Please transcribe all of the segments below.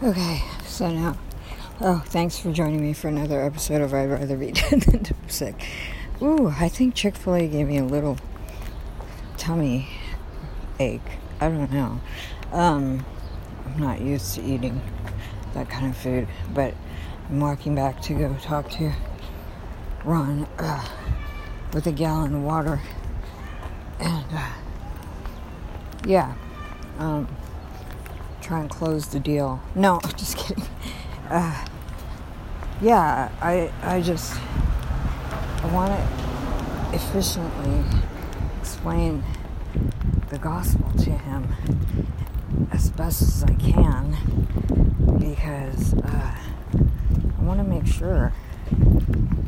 Okay, so now, oh, thanks for joining me for another episode of I'd Rather Be Dead Than Sick. Ooh, I think Chick fil A gave me a little tummy ache. I don't know. Um, I'm not used to eating that kind of food, but I'm walking back to go talk to Ron uh, with a gallon of water. And, uh, yeah. Um, try and close the deal. No, I'm just kidding. Uh, yeah, I I just I want to efficiently explain the gospel to him as best as I can because uh, I want to make sure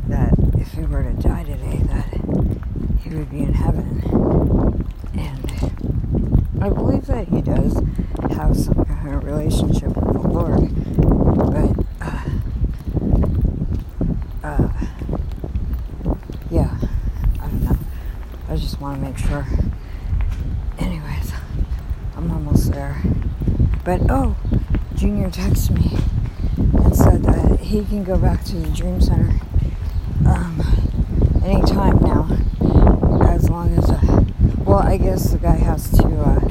that if he were to die today, that he would be in heaven. And I believe that he does have some kind of relationship with the Lord, but uh, uh, yeah, I don't know. I just want to make sure. Anyways, I'm almost there. But oh, Junior texted me and said that he can go back to the Dream Center um, anytime now, as long as. Uh, well, I guess the guy has to. Uh,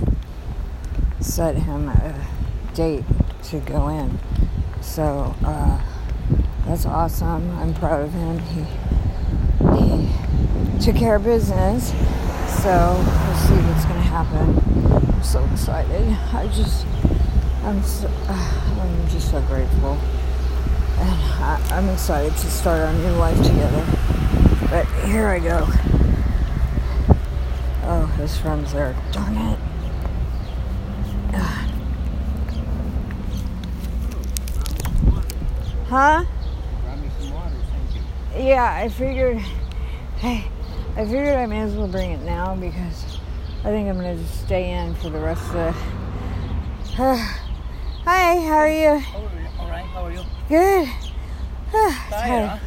set him a date to go in. So uh, that's awesome. I'm proud of him. He he took care of business. So we'll see what's gonna happen. I'm so excited. I just I'm so, uh, I'm just so grateful, and I, I'm excited to start our new life together. But here I go. Oh, his friend's there. Darn it. Huh? Yeah, I figured. Hey, I figured I may as well bring it now because I think I'm gonna just stay in for the rest of the. Hi, how are you? All right, how are you? Good. Tired, huh?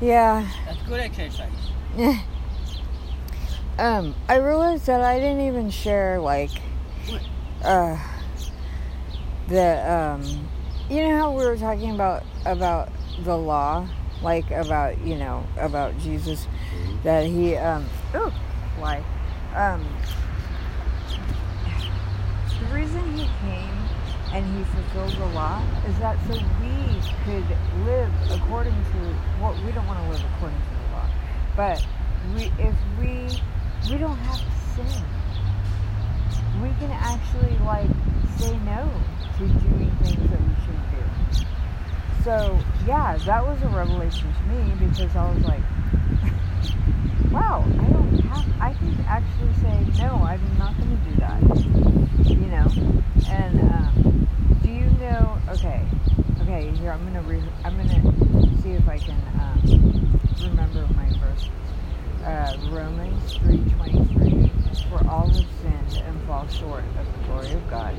Yeah. That's good exercise. um, I realized that I didn't even share like, uh, the um, you know how we were talking about about the law, like about you know about Jesus, that he um oh why? Um the reason he came and he fulfilled the law is that so we could live according to what well, we don't want to live according to the law, but we if we we don't have to sin, we can actually like say no to doing things that we shouldn't do. So yeah, that was a revelation to me because I was like, wow, I don't have, I can actually say no, I'm not going to do that, you know. And um, do you know? Okay, okay, here I'm gonna re- I'm gonna see if I can um, remember my verses. Uh, Romans 3:23, for all have sinned and fall short of the glory of God.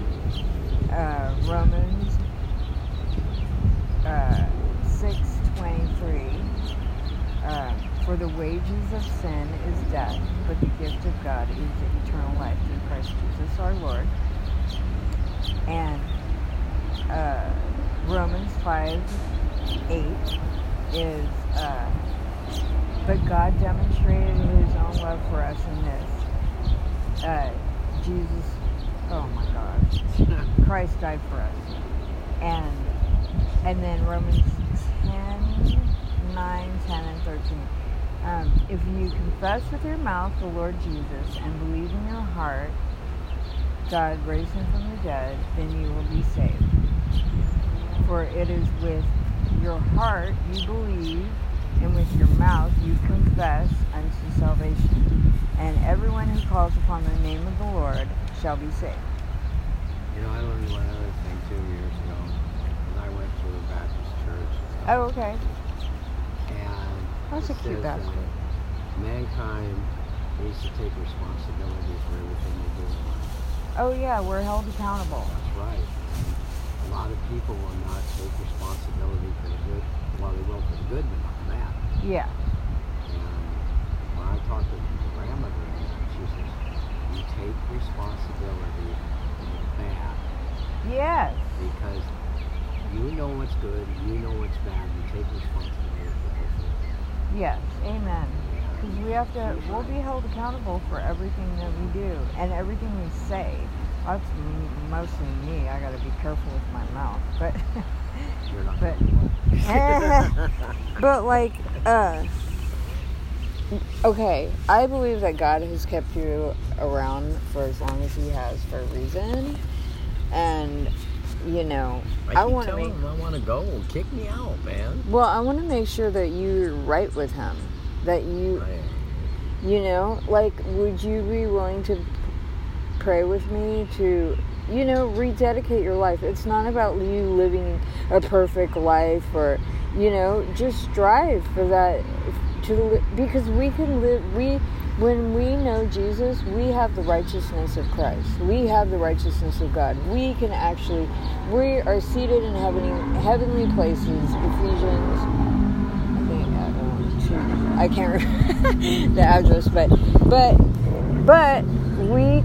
Uh, Romans uh, 6:23. Uh, for the wages of sin is death, but the gift of God is eternal life through Christ Jesus our Lord. And uh, Romans 5 8 is, uh, but God demonstrated his own love for us in this. Uh, Jesus, oh my God, Christ died for us. And and then Romans 10, 9, 10, and 13. Um, if you confess with your mouth the Lord Jesus and believe in your heart God raised him from the dead, then you will be saved. For it is with your heart you believe, and with your mouth you confess unto salvation. And everyone who calls upon the name of the Lord shall be saved. You know, I learned one other thing two years ago when I went to a Baptist church. Oh, okay. And That's a cute basket. Mankind needs to take responsibility for everything they do in life. Oh, yeah, we're held accountable. That's right. A lot of people will not take responsibility for the good. Well, they will for the good, but not the bad. Yeah. And when I talked to my grandmother, she says, you take responsibility for the bad Yes. because you know what's good, you know what's bad, you take responsibility for it. Yes, amen. Because we have to, we'll be held accountable for everything that we do and everything we say. That's mostly me. I got to be careful with my mouth. But, But- but like, uh, okay, I believe that God has kept you around for as long as He has for a reason, and you know, I, keep want to make. him I want to go. Kick me out, man. Well, I want to make sure that you're right with Him. That you, oh, you know, like, would you be willing to pray with me to, you know, rededicate your life? It's not about you living a perfect life or, you know, just strive for that. To li- because we can live. We when we know Jesus, we have the righteousness of Christ. We have the righteousness of God. We can actually, we are seated in heavenly heavenly places. Ephesians I think uh, two. I can't remember the address, but but but we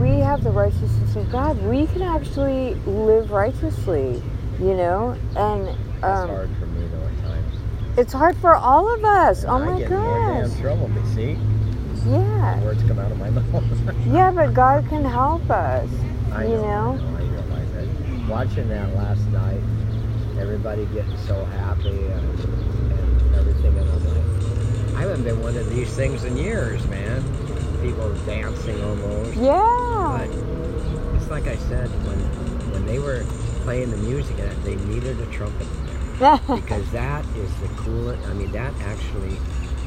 we have the righteousness of God. We can actually live righteously, you know, and um, hard for me though at times. it's hard for all of us. oh And I my get in more trouble, but see, yeah, words come out of my mouth. yeah, but God can help us. I You know, know, I realize that. Watching that last night, everybody getting so happy and, and everything, and I'm like, I haven't been one of these things in years, man. People dancing almost. Yeah, But it's like I said, when when they were playing the music, uh, they needed a trumpet because that is the coolest. I mean, that actually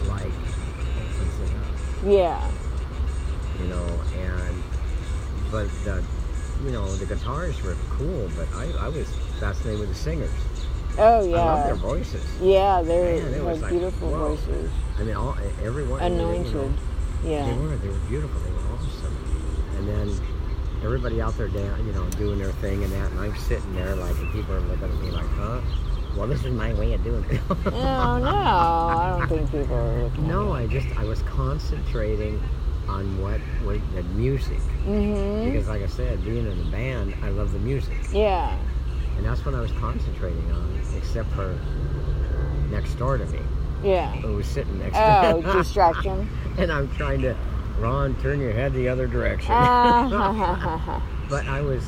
like opens it up yeah, you know, and but the you know the guitars were cool, but I, I was fascinated with the singers. Oh I love their yeah, voices. yeah. They're, Man, they're like, beautiful whoa. voices, I mean, all everyone I mean, you know, anointed. They Yeah, were they were beautiful. They were awesome. And then everybody out there, dan- you know, doing their thing and that, and I'm sitting there like, and people are looking at me like, huh? Well, this is my way of doing it. no, no, I don't think people are looking. No, I just I was concentrating on what what the music Mm-hmm. because, like I said, being in a band, I love the music. Yeah. And that's what I was concentrating on, except for next door to me, Yeah. who was sitting next Oh, to me. distraction. and I'm trying to, Ron, turn your head the other direction. Ah, but I was,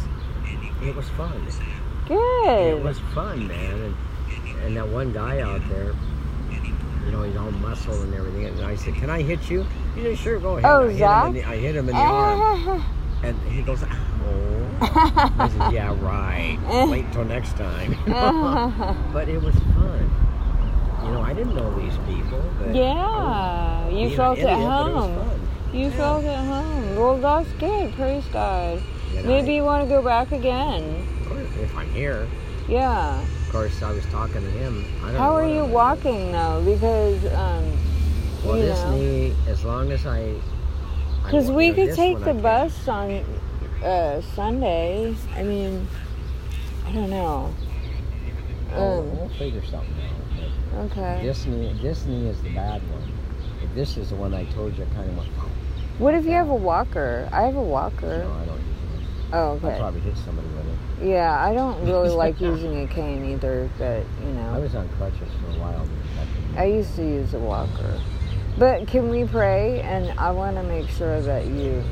it was fun. Good. It was fun, man. And, and that one guy out there, you know, he's all muscle and everything. And I said, Can I hit you? He said, Sure, go ahead. Oh, I, hit him in the, I hit him in the arm. And he goes, Oh. I said, Yeah, right. Wait till next time. but it was fun. You know, I didn't know these people. But yeah, was you felt at idiot, but home. You Yeah. felt at home. Well, that's good. Praise God. Maybe I- you want to go back again. if I'm here. Yeah. Of course, I was talking to him. I don't How are you walking though? Because um, Well, you this know. knee, as long as I. Because we could take the bus on uh, Sunday. I mean, I don't know. Oh, Um, we'll figure something out. Okay. this knee, this knee is the bad one. This is the one I told you I kind of went. Oh, What if you have a walker? I have a walker. no, I don't use Oh, it. I okay. probably hit somebody with it. Yeah, I don't really like using a cane either, but you know. I was on crutches for a while. I used to use a walker. But can we pray? And I want to make sure that you,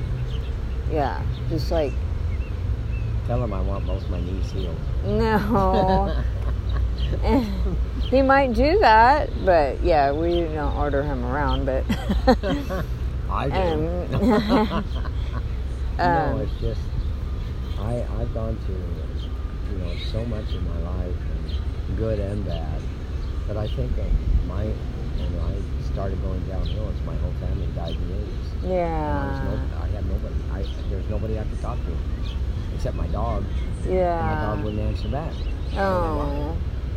yeah, just like Tell him I want both my knees healed. no. he might do that, but yeah, we don't order him around. But I do. Um, no, um, it's just I I've gone through you know so much in my life, and good and bad. But I think that my when I started going downhill, it's my whole family died in there was yeah, no, I had nobody. I there's nobody I could talk to except my dog. Yeah. And my dog wouldn't answer back. Oh,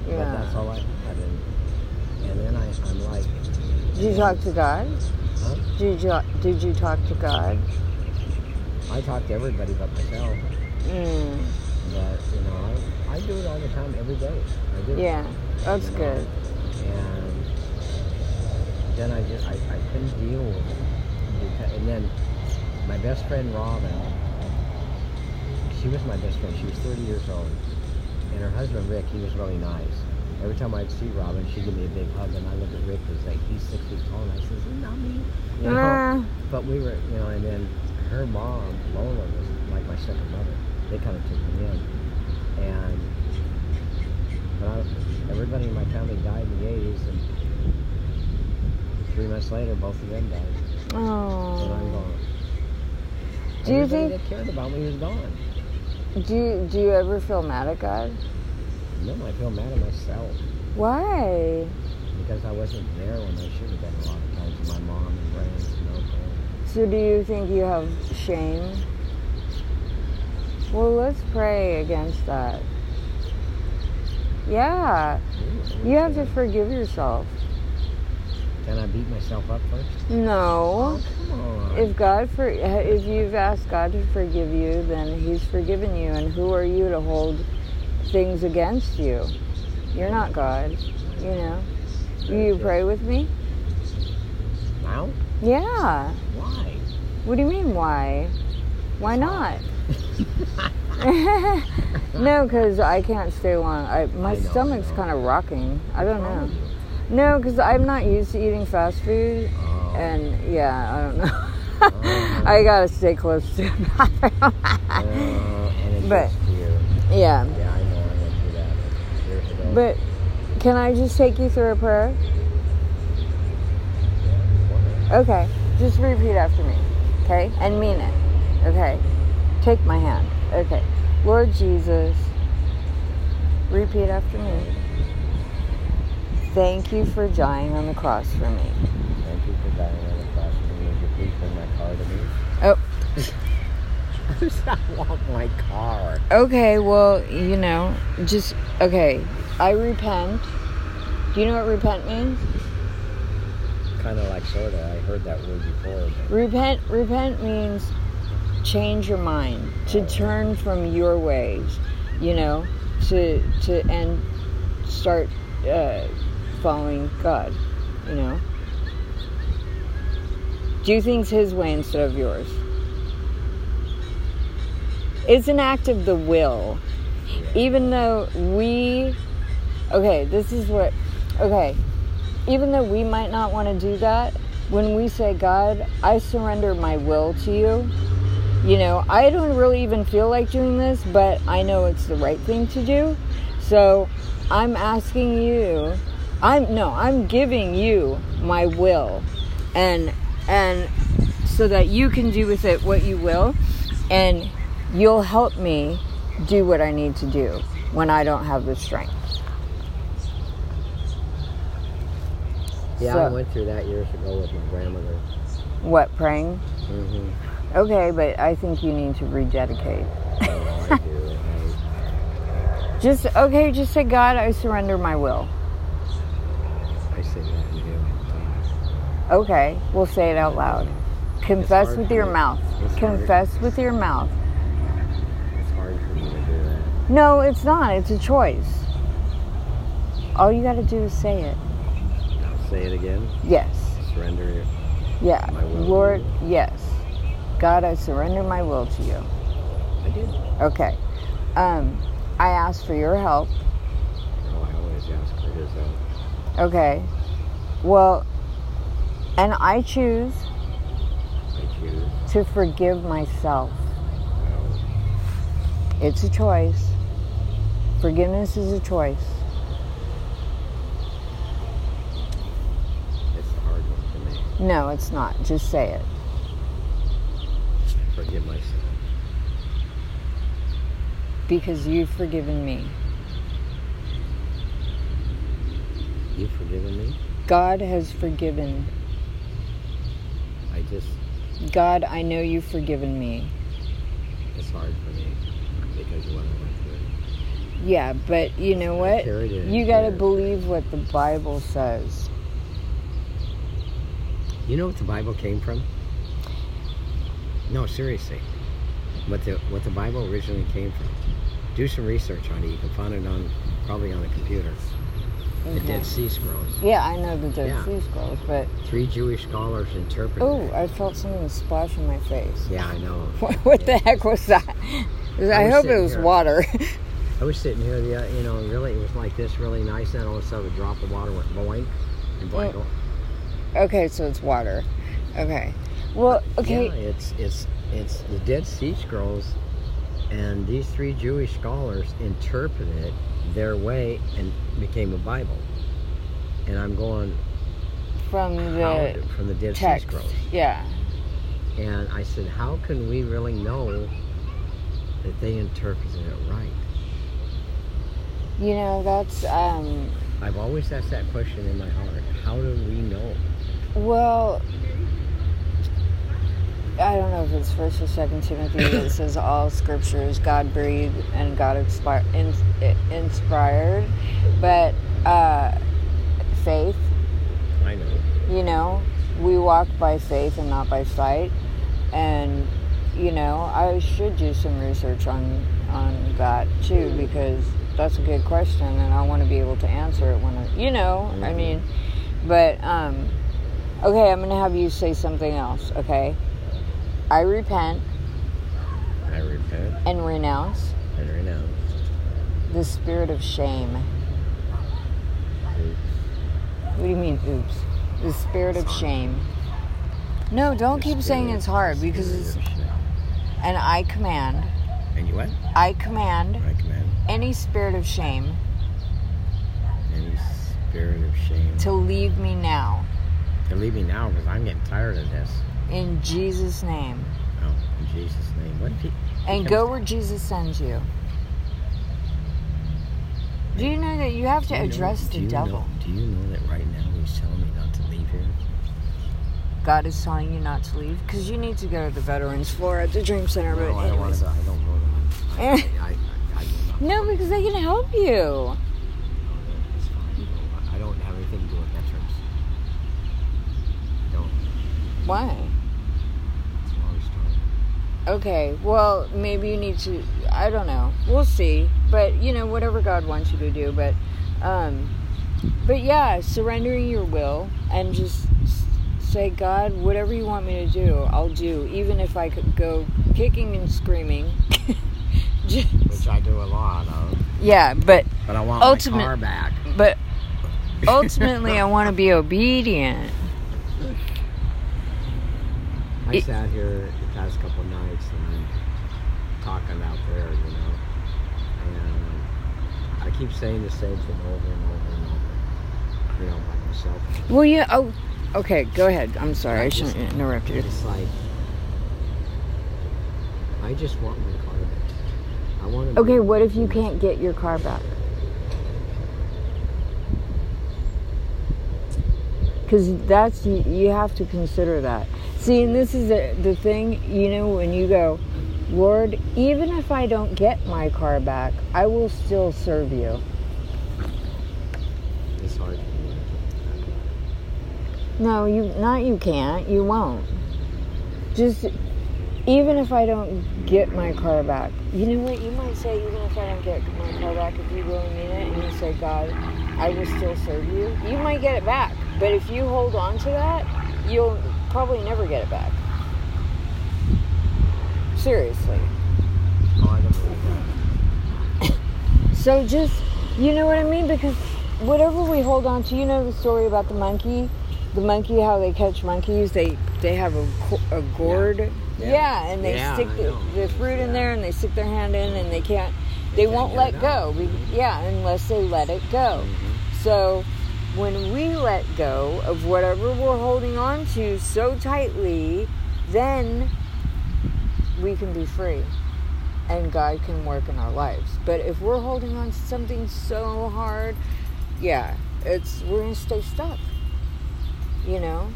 Yeah. But that's all I had. And, and then I, I'm like, Did you talk to God? huh? Did you did you talk to God? I talk to everybody but myself. Mm, But you know, I, I do it all the time, every day. I do. yeah, that's You know, good. And then I just I, I couldn't deal with it. Because, and then my best friend Robin, she was my best friend. She was 30 years old, and her husband Rick, he was really nice. Every time I'd see Robin, she'd give me a big hug, and I look at Rick, he's like, he's six feet tall, and I says, that me? You know? Ah, But we were, you know, and then her mom, Lola, was like my second mother. They kind of took me in. And but I, everybody in my family died in the 80s, and three months later, both of them died. And I'm oh. gone. Do you think- that cared about me was gone. Do you, do you ever feel mad at God? No, I feel mad at myself Why? because I wasn't there when I should have been a lot of times. with My mom and friends and uncle. So do you think you have shame? Well, let's pray against that. Yeah, you have to forgive yourself. Can I beat myself up first? No. Oh, come on. If God for if you've asked God to forgive you, then He's forgiven you, and who are you to hold things against you? You're not God, you know. You pray with me? Now? Yeah. Why? What do you mean? Why? Why not? no, because I can't stay long. I, my I know, stomach's kind of rocking. I don't know. No, because I'm not used to eating fast food, Oh. and yeah, I don't know. Oh. I gotta stay close to the bathroom. Uh, But- yeah, Yeah, I know. I went through that years ago. but can I just take you through a prayer? Okay, just repeat after me, okay? And mean it, okay? Take my hand, okay? Lord Jesus, repeat after me. Thank you for dying on the cross for me. Thank you for dying on the cross for me. Would you please bring my car to me? Oh, I want my car. okay, well, you know, just, okay, I repent. Do you know what repent means? Kind of like sorta. I heard that word before. But Repent, repent means change your mind, to turn from your ways, you know, to, to, and start uh, following God, you know. Do things His way instead of yours. It's an act of the will. Even though we, okay, this is what, okay, even though we might not want to do that, when we say, God, I surrender my will to you, you know, I don't really even feel like doing this, but I know it's the right thing to do. So I'm asking you, I'm, no, I'm giving you my will. And, and so that you can do with it what you will. And you'll help me do what I need to do when I don't have the strength. yeah, So- I went through that years ago with my grandmother. What, praying? Mm-hmm. Okay, but I think you need to rededicate. Oh, I do. Just, okay, just say, God, I surrender my will. I, I say that and do it. Okay, we'll say it out loud. Confess with your me. mouth. It's hard. Confess with your mouth. It's hard for me to do that. No, it's not. It's a choice. All you got to do is say it. I'll say it again. Yes. Surrender it. Yeah. My will to Lord, yes. God, I surrender my will to you. I did. Okay. Um, I ask for your help. Oh, I always ask for his help. Okay. Well, and I choose I choose. to forgive myself. It's a choice. Forgiveness is a choice. it's a hard one for me. No, it's not. Just say it. Forgive myself. Because you've forgiven me. You've forgiven me? God has forgiven. Just, God, I know you've forgiven me. it's hard for me because of what I went through. Yeah, but you know what? carried it in You got to believe what the Bible says. You know what the Bible came from? No, seriously. What the what the Bible originally came from. Do some research on it. You can find it on probably on the computer. The Dead Sea Scrolls. Yeah, I know the Dead Yeah. Sea Scrolls, but Three Jewish scholars interpreted. oh. I felt something splash in my face. Yeah, I know. What, what the heck was that? I, was hope it was here. water. I was sitting here, the, uh, you know, really, it was like this, really nice, and all of a sudden a drop of water went boing, and boing. Mm. Okay, so it's water. Okay. Well, okay. Yeah, it's it's it's the Dead Sea Scrolls, and these three Jewish scholars interpreted it their way and became a Bible. And I'm going From the from the Dead text. Sea Scrolls, Yeah. and I said, how can we really know that they interpreted it right? You know, that's um I've always asked that question in my heart. How do we know? well I don't know if it's first or second Timothy that says all scripture is God breathed and God in, inspired, but uh, faith, I know. you know, we walk by faith and not by sight, and you know, I should do some research on on that too because that's a good question, and I want to be able to answer it when I, you know, I Mhm. mean, but um, okay, I'm gonna have you say something else, okay? I repent I repent and renounce and renounce. the spirit of shame. Oops. What do you mean, oops? The spirit of shame. No, don't The keep saying it's hard because it's, and I command, And you what? I command I command any spirit of shame any spirit of shame to leave me now. to leave me now because I'm getting tired of this. In Jesus' name. Oh, in Jesus' name. What if he, And go to- where Jesus sends you. Do you know that you have to know- address do the devil? Know, do you know that right now he's telling me not to leave here? God is telling you not to leave? Because you need to go to the veterans floor at the Dream Center. No, but I don't want to. I don't know that. I, I, I, I, I not. No, because they can help you. It's fine. I don't have anything to do with veterans. I don't. Why? It's a long story. Okay, well, maybe you need to. I don't know. We'll see. But you know, whatever God wants you to do. But, um, but yeah, surrendering your will and just say, God, whatever you want me to do, I'll do, even if I could go kicking and screaming. Just- Which I do a lot of. yeah, but But I want Ultimate- my car back. but ultimately, I want to be obedient. I It- sat here the past couple nights and I'm talking out there, you know, and I keep saying the same thing over and over and over, you know, by myself. Well, yeah. Oh, okay. Go ahead. I'm sorry. I I shouldn't interrupt you. It's like I just want my car back. I want to. Okay, what if you can't get your car back? Because that's you, you have to consider that. See, and this is the, the thing. You know, when you go, Lord, even if I don't get my car back, I will still serve you. It's hard. No, you not. You can't. You won't. Just even if I don't get my car back, you know what? You might say, even if I don't get my car back, if you really mean it, and you say, God, I will still serve you. You might get it back, but if you hold on to that, you'll probably never get it back. Seriously. Oh, I don't believe that. So just, you know what I mean? Because whatever we hold on to, you know the story about the monkey, the monkey, how they catch monkeys. They they have a, a gourd. Yeah. Yeah. and they Yeah, stick the, the fruit in there, and they stick their hand in, and they can't. They, can't won't let go. Be- Yeah, unless they let it go. Mhm. So when we let go of whatever we're holding on to so tightly, then we can be free and God can work in our lives. But if we're holding on to something so hard, yeah, it's we're going to stay stuck. You know?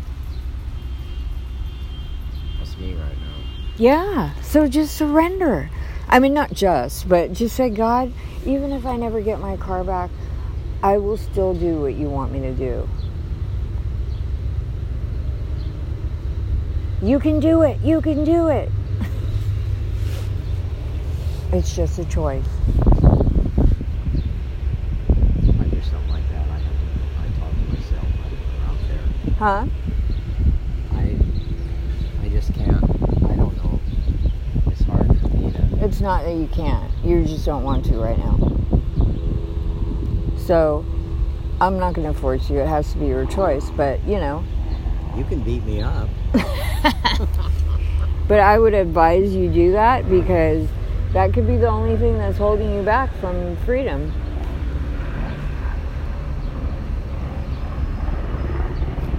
That's me right now. Yeah. So just surrender. I mean, not just, but just say, God, even if I never get my car back, I will still do what you want me to do. You can do it. You can do it. It's just a choice. I do something like that, I have to. I talk to myself. I go out there. Huh? I. I just can't. I don't know. It's hard for me to. It's not that you can't. You just don't want to right now. So I'm not going to force you. It has to be your choice. But, you know, You can beat me up. but I would advise you do that because that could be the only thing that's holding you back from freedom.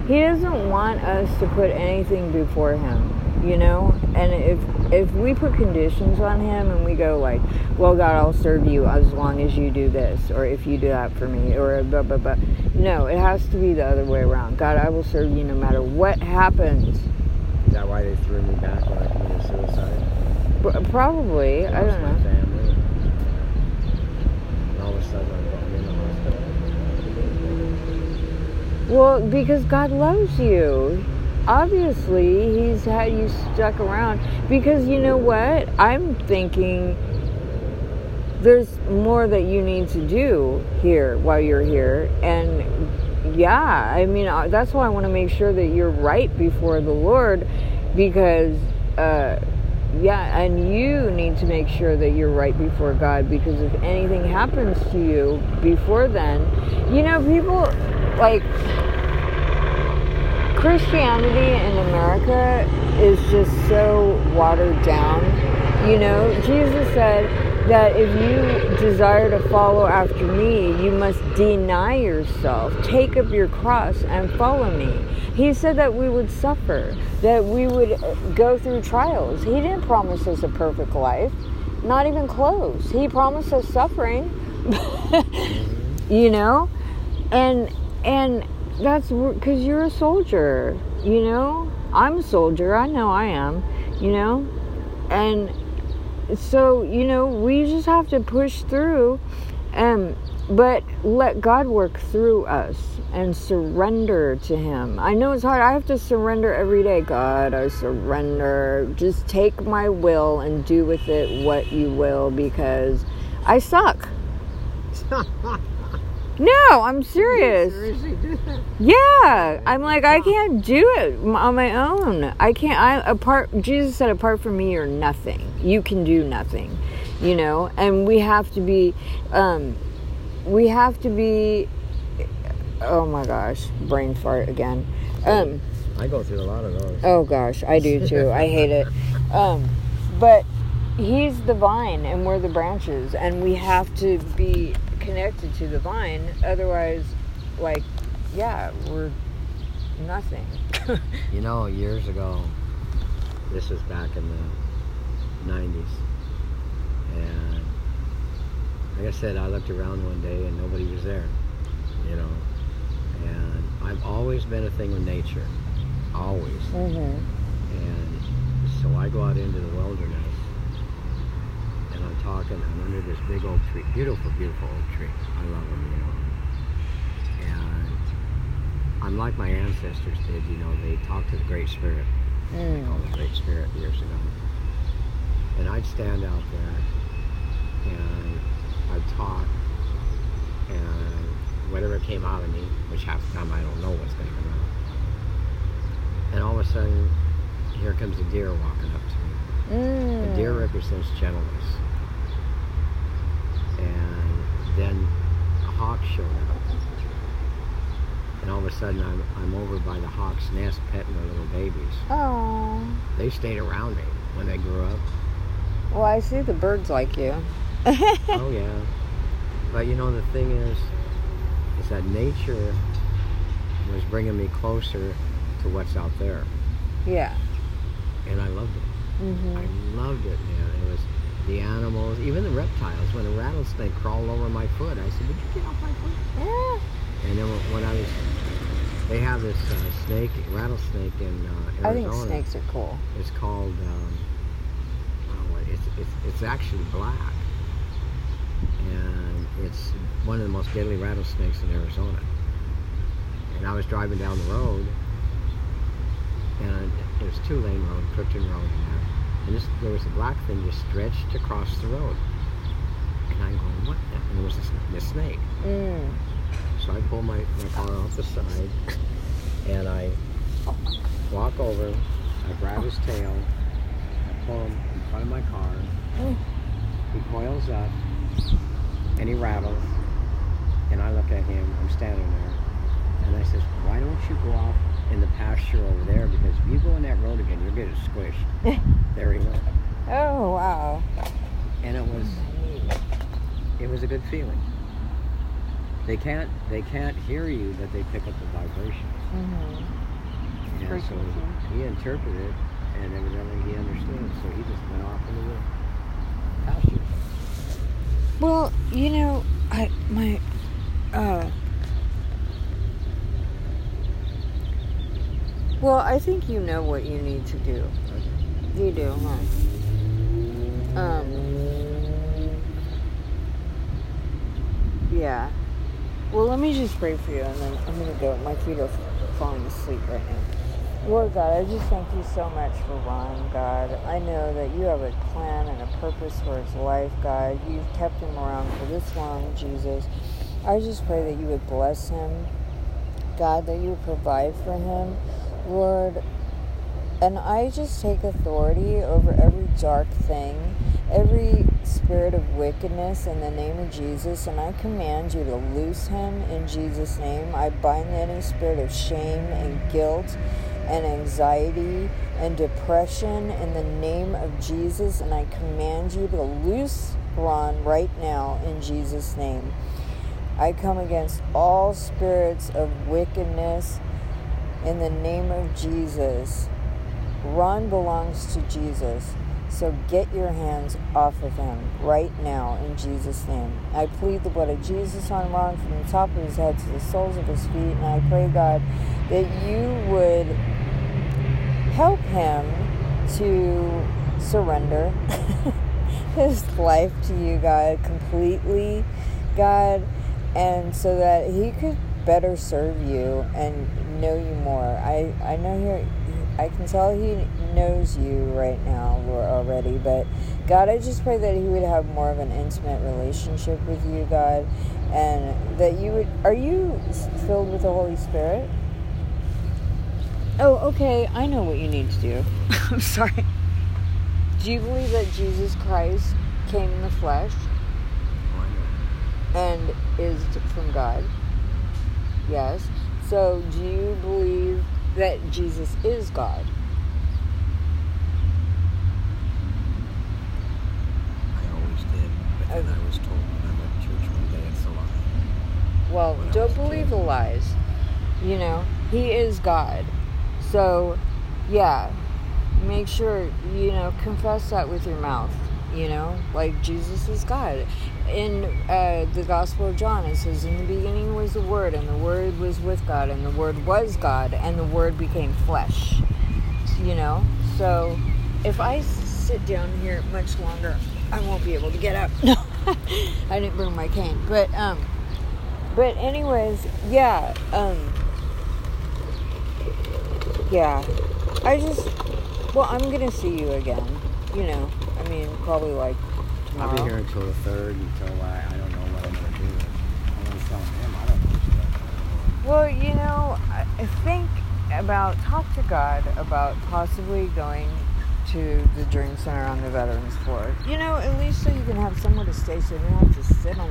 He doesn't want us to put anything before him, you know? And if if we put conditions on him and we go like, "Well, God, I'll serve you as long as you do this or if you do that for me or blah blah blah." No, it has to be the other way around. God, I will serve you no matter what happens. Is that why they threw me back when I committed suicide? Probably, I don't know. family. And all of a sudden I'm going in the hospital. Well, because God loves you. Obviously, He's had you stuck around. Because you know what? I'm thinking there's more that you need to do here while you're here. And yeah, I mean, uh, that's why I want to make sure that you're right before the Lord. Because, uh, yeah, and you need to make sure that you're right before God. Because if anything happens to you before then, you know, people like Christianity in America is just so watered down. You know, Jesus said that if you desire to follow after me, you must deny yourself, take up your cross, and follow me. He said that we would suffer, that we would go through trials. He didn't promise us a perfect life, not even close. He promised us suffering. you know? And and that's because you're a soldier, you know. I'm a soldier. I know I am, you know, and so you know we just have to push through, and but let God work through us and surrender to Him. I know it's hard. I have to surrender every day. God, I surrender. Just take my will and do with it what you will because I suck. No, I'm serious. Seriously, do that. Yeah, I'm like I can't do it on my own. I can't. I apart. Jesus said, apart from me, you're nothing. You can do nothing. You know, and we have to be. Um, we have to be. Oh my gosh, brain fart again. Um, I go through a lot of those. Oh gosh, I do too. I hate it. Um, but he's the vine and we're the branches, and we have to be connected to the vine. Otherwise, like, yeah, we're nothing. You know, years ago, this was back in the 90s, and like I said, I looked around one day and nobody was there, you know, and I've always been a thing with nature, always, mm-hmm. and so I go out into the wilderness, talking, I'm under this big old tree, beautiful, beautiful old tree, I love them, you know, and I'm like my ancestors did, you know, they talked to the Great Spirit Mm. called the Great Spirit years ago. And I'd stand out there and I'd talk and whatever came out of me, which half the time I don't know what's going to come out. And all of a sudden, here comes a deer walking up to me. Mm. A deer represents gentleness. And then a hawk showed up. And all of a sudden, I'm, I'm over by the hawk's nest petting their little babies. Oh. They stayed around me when they grew up. Well, I see the birds like you. oh yeah. But you know the thing is, is that nature was bringing me closer to what's out there, Yeah. and I loved it. Mm-hmm. I loved it, man. It was the animals, even the reptiles. When a rattlesnake crawled over my foot, I said, "Would you get off my foot?" Yeah. And then when I was, they have this uh, snake, rattlesnake in uh, I think Arizona. snakes are cool. It's called. Um, oh, it's, it's it's actually black, and it's one of the most deadly rattlesnakes in Arizona. And I was driving down the road, and it was two lane road, Crookton Road, and this, there was a black thing just stretched across the road. And I'm going, what? the-" And it was this, this snake. Mm. So I pull my, my car off the side and I walk over, I grab his tail, I pull him in front of my car, Mm. he coils up and he rattles and I look at him, I'm standing there, and I says, "Why don't you go out in the pasture over there? Because if you go in that road again, you're getting squished." there he went, Oh wow. and it was it was a good feeling. They can't they can't hear you, but they pick up the vibrations. Mm-hmm. So he interpreted and evidently he understood. So he just went off into the pasture. Well, you know, I my uh Well, I think you know what you need to do. You do, huh? Um Yeah. Well, let me just pray for you and then I'm going to go. My feet are falling asleep right now. Lord God, I just thank you so much for Ron, God. I know that you have a plan and a purpose for his life, God. You've kept him around for this long, Jesus. I just pray that you would bless him, God, that you would provide for him, Lord. And I just take authority over every dark thing, every spirit of wickedness in the name of Jesus, and I command you to loose him in Jesus' name. I bind any spirit of shame and guilt and anxiety and depression in the name of Jesus, and I command you to loose Ron right now in Jesus' name. I come against all spirits of wickedness in the name of Jesus. Ron belongs to Jesus. So get your hands off of him right now in Jesus' name. I plead the blood of Jesus on Ron from the top of his head to the soles of his feet. And I pray, God, that you would help him to surrender his life to you, God, completely, God, and so that he could better serve you and know you more. I, I know he I can tell he knows you right now already, but God, I just pray that he would have more of an intimate relationship with you, God, and that you would. Are you filled with the Holy Spirit? Oh, okay. I know what you need to do. I'm sorry. Do you believe that Jesus Christ came in the flesh oh, and is from God? Yes. So, do you believe that Jesus is God? I always did, but then I was told when I went to church one day it's a lie. Well, When don't believe the lies. You know, He is God. So, yeah, make sure, you know, confess that with your mouth. You know, like Jesus is God. In uh, the Gospel of John, it says, In the beginning was the Word, and the Word was with God, and the Word was God, and the Word became flesh. You know? So, if I sit down here much longer, I won't be able to get up. No, I didn't bring my cane. But, um, but anyways, yeah, um, yeah, I just, well, I'm gonna see you again. You know, I mean, probably like I'll be here until the third, until I, I don't know what I'm gonna do. I'm gonna tell him I don't know. Well, you know, I think about talk to God about possibly going to the Dream Center on the Veterans Floor. You know, at least so you can have somewhere to stay, so you don't have to sit on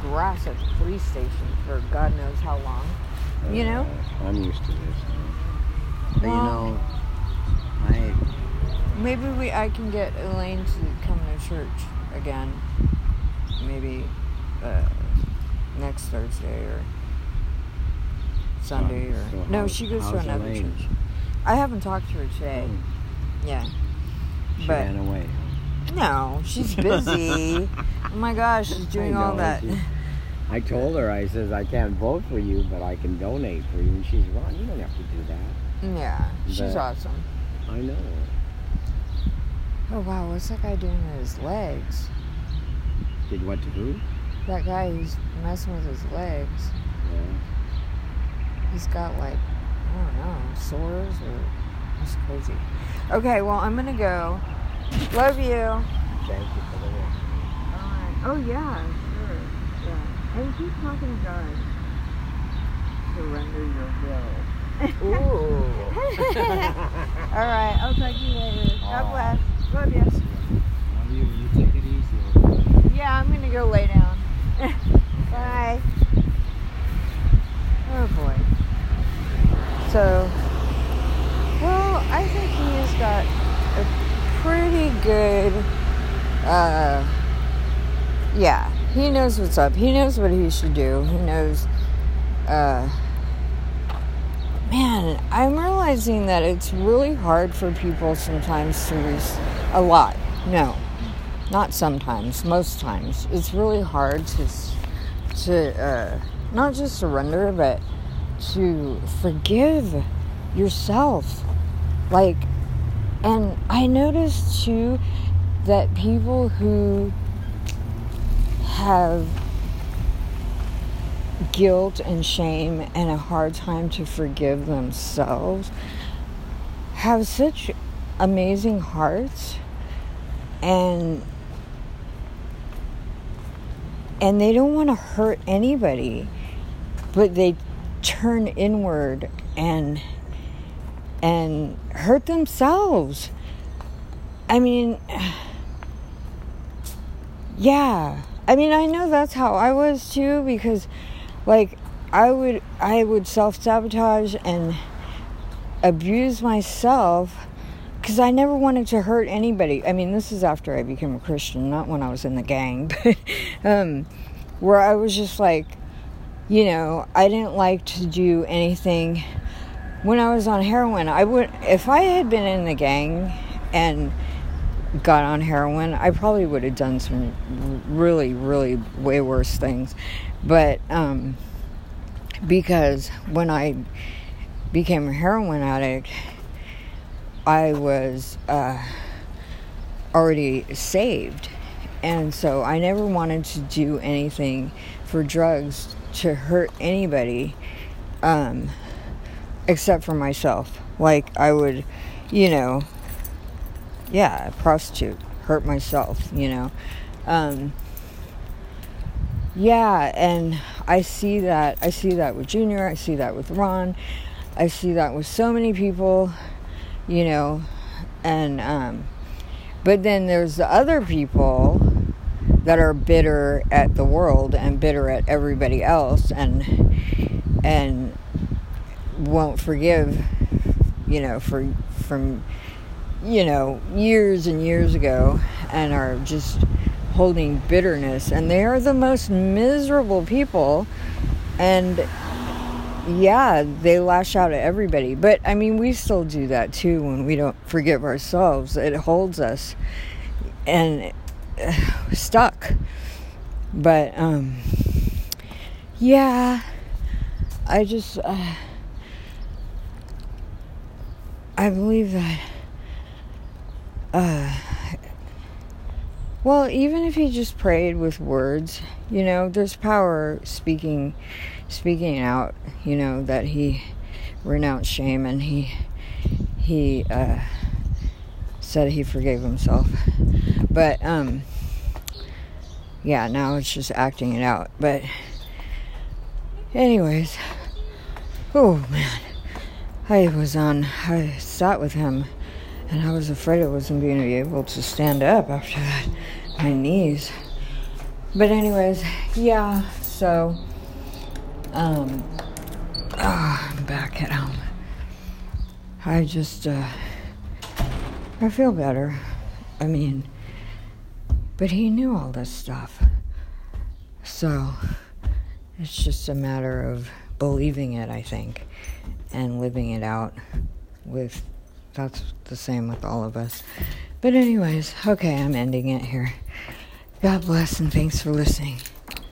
grass at the police station for God knows how long. You know? Uh, I'm used to this. But you know, I Maybe we I can get Elaine to come to church again. Maybe uh, next Thursday or Sunday or So no, she goes to another Elaine? church. I haven't talked to her today. Hmm, Yeah. she But- ran away. No, she's busy. oh my gosh, she's doing all that. she- I told her, I says, I can't vote for you, but I can donate for you. And she's, Ron, you don't have to do that. yeah, she's awesome. I know. Oh wow, what's that guy doing to his legs? Did what to who? That guy who's messing with his legs. Yeah. He's got like, I don't know, sores or it's crazy. Okay, well, I'm gonna go. Love you. Thank you for the work. Alright. Oh, yeah, sure. Yeah. And keep talking to God. Surrender your will. Ooh. Alright, I'll talk to you later. God Aw. bless. Love. Love you. You take it easy. Yeah, I'm gonna go lay down. Bye. Oh boy. So, well, I think he has got a pretty good. Uh, yeah, he knows what's up. He knows what he should do. He knows. Uh, man, I'm realizing that it's really hard for people sometimes to, res- a lot, no, not sometimes, most times. It's really hard to, to, uh, not just surrender, but to forgive yourself. Like, and I noticed too that people who have guilt and shame and a hard time to forgive themselves have such amazing hearts and and they don't want to hurt anybody but they turn inward and and hurt themselves. I mean, yeah. I mean, I know that's how I was too because like I would I would self-sabotage and abuse myself because I never wanted to hurt anybody. I mean, this is after I became a Christian, not when I was in the gang, but um, where I was just like, you know, I didn't like to do anything when I was on heroin. I would, if I had been in the gang and got on heroin, I probably would have done some really, really way worse things. But um, because when I became a heroin addict, I was uh, already saved. And so I never wanted to do anything for drugs to hurt anybody um, except for myself. Like I would, you know, yeah, prostitute, hurt myself, you know. Um, yeah, and I see that. I see that with Junior. I see that with Ron. I see that with so many people, you know, and um, but then there's the other people that are bitter at the world and bitter at everybody else and and won't forgive you know for from you know years and years ago and are just holding bitterness and they are the most miserable people and yeah they lash out at everybody but i mean we still do that too when we don't forgive ourselves it holds us and stuck. But um, yeah, I just uh, I believe that. Uh, well, even if he just prayed with words, you know, there's power speaking, speaking out. You know that he renounced shame and he he uh, said he forgave himself. But um yeah, now it's just acting it out. But anyways, oh man. I was on I sat with him and I was afraid I wasn't going to be able to stand up after that. My knees. But anyways, yeah, so um oh, I'm back at home. I just uh I feel better. I mean, but he knew all this stuff. So it's just a matter of believing it, I think, and living it out with that's the same with all of us. But anyways, okay, I'm ending it here. God bless and thanks for listening.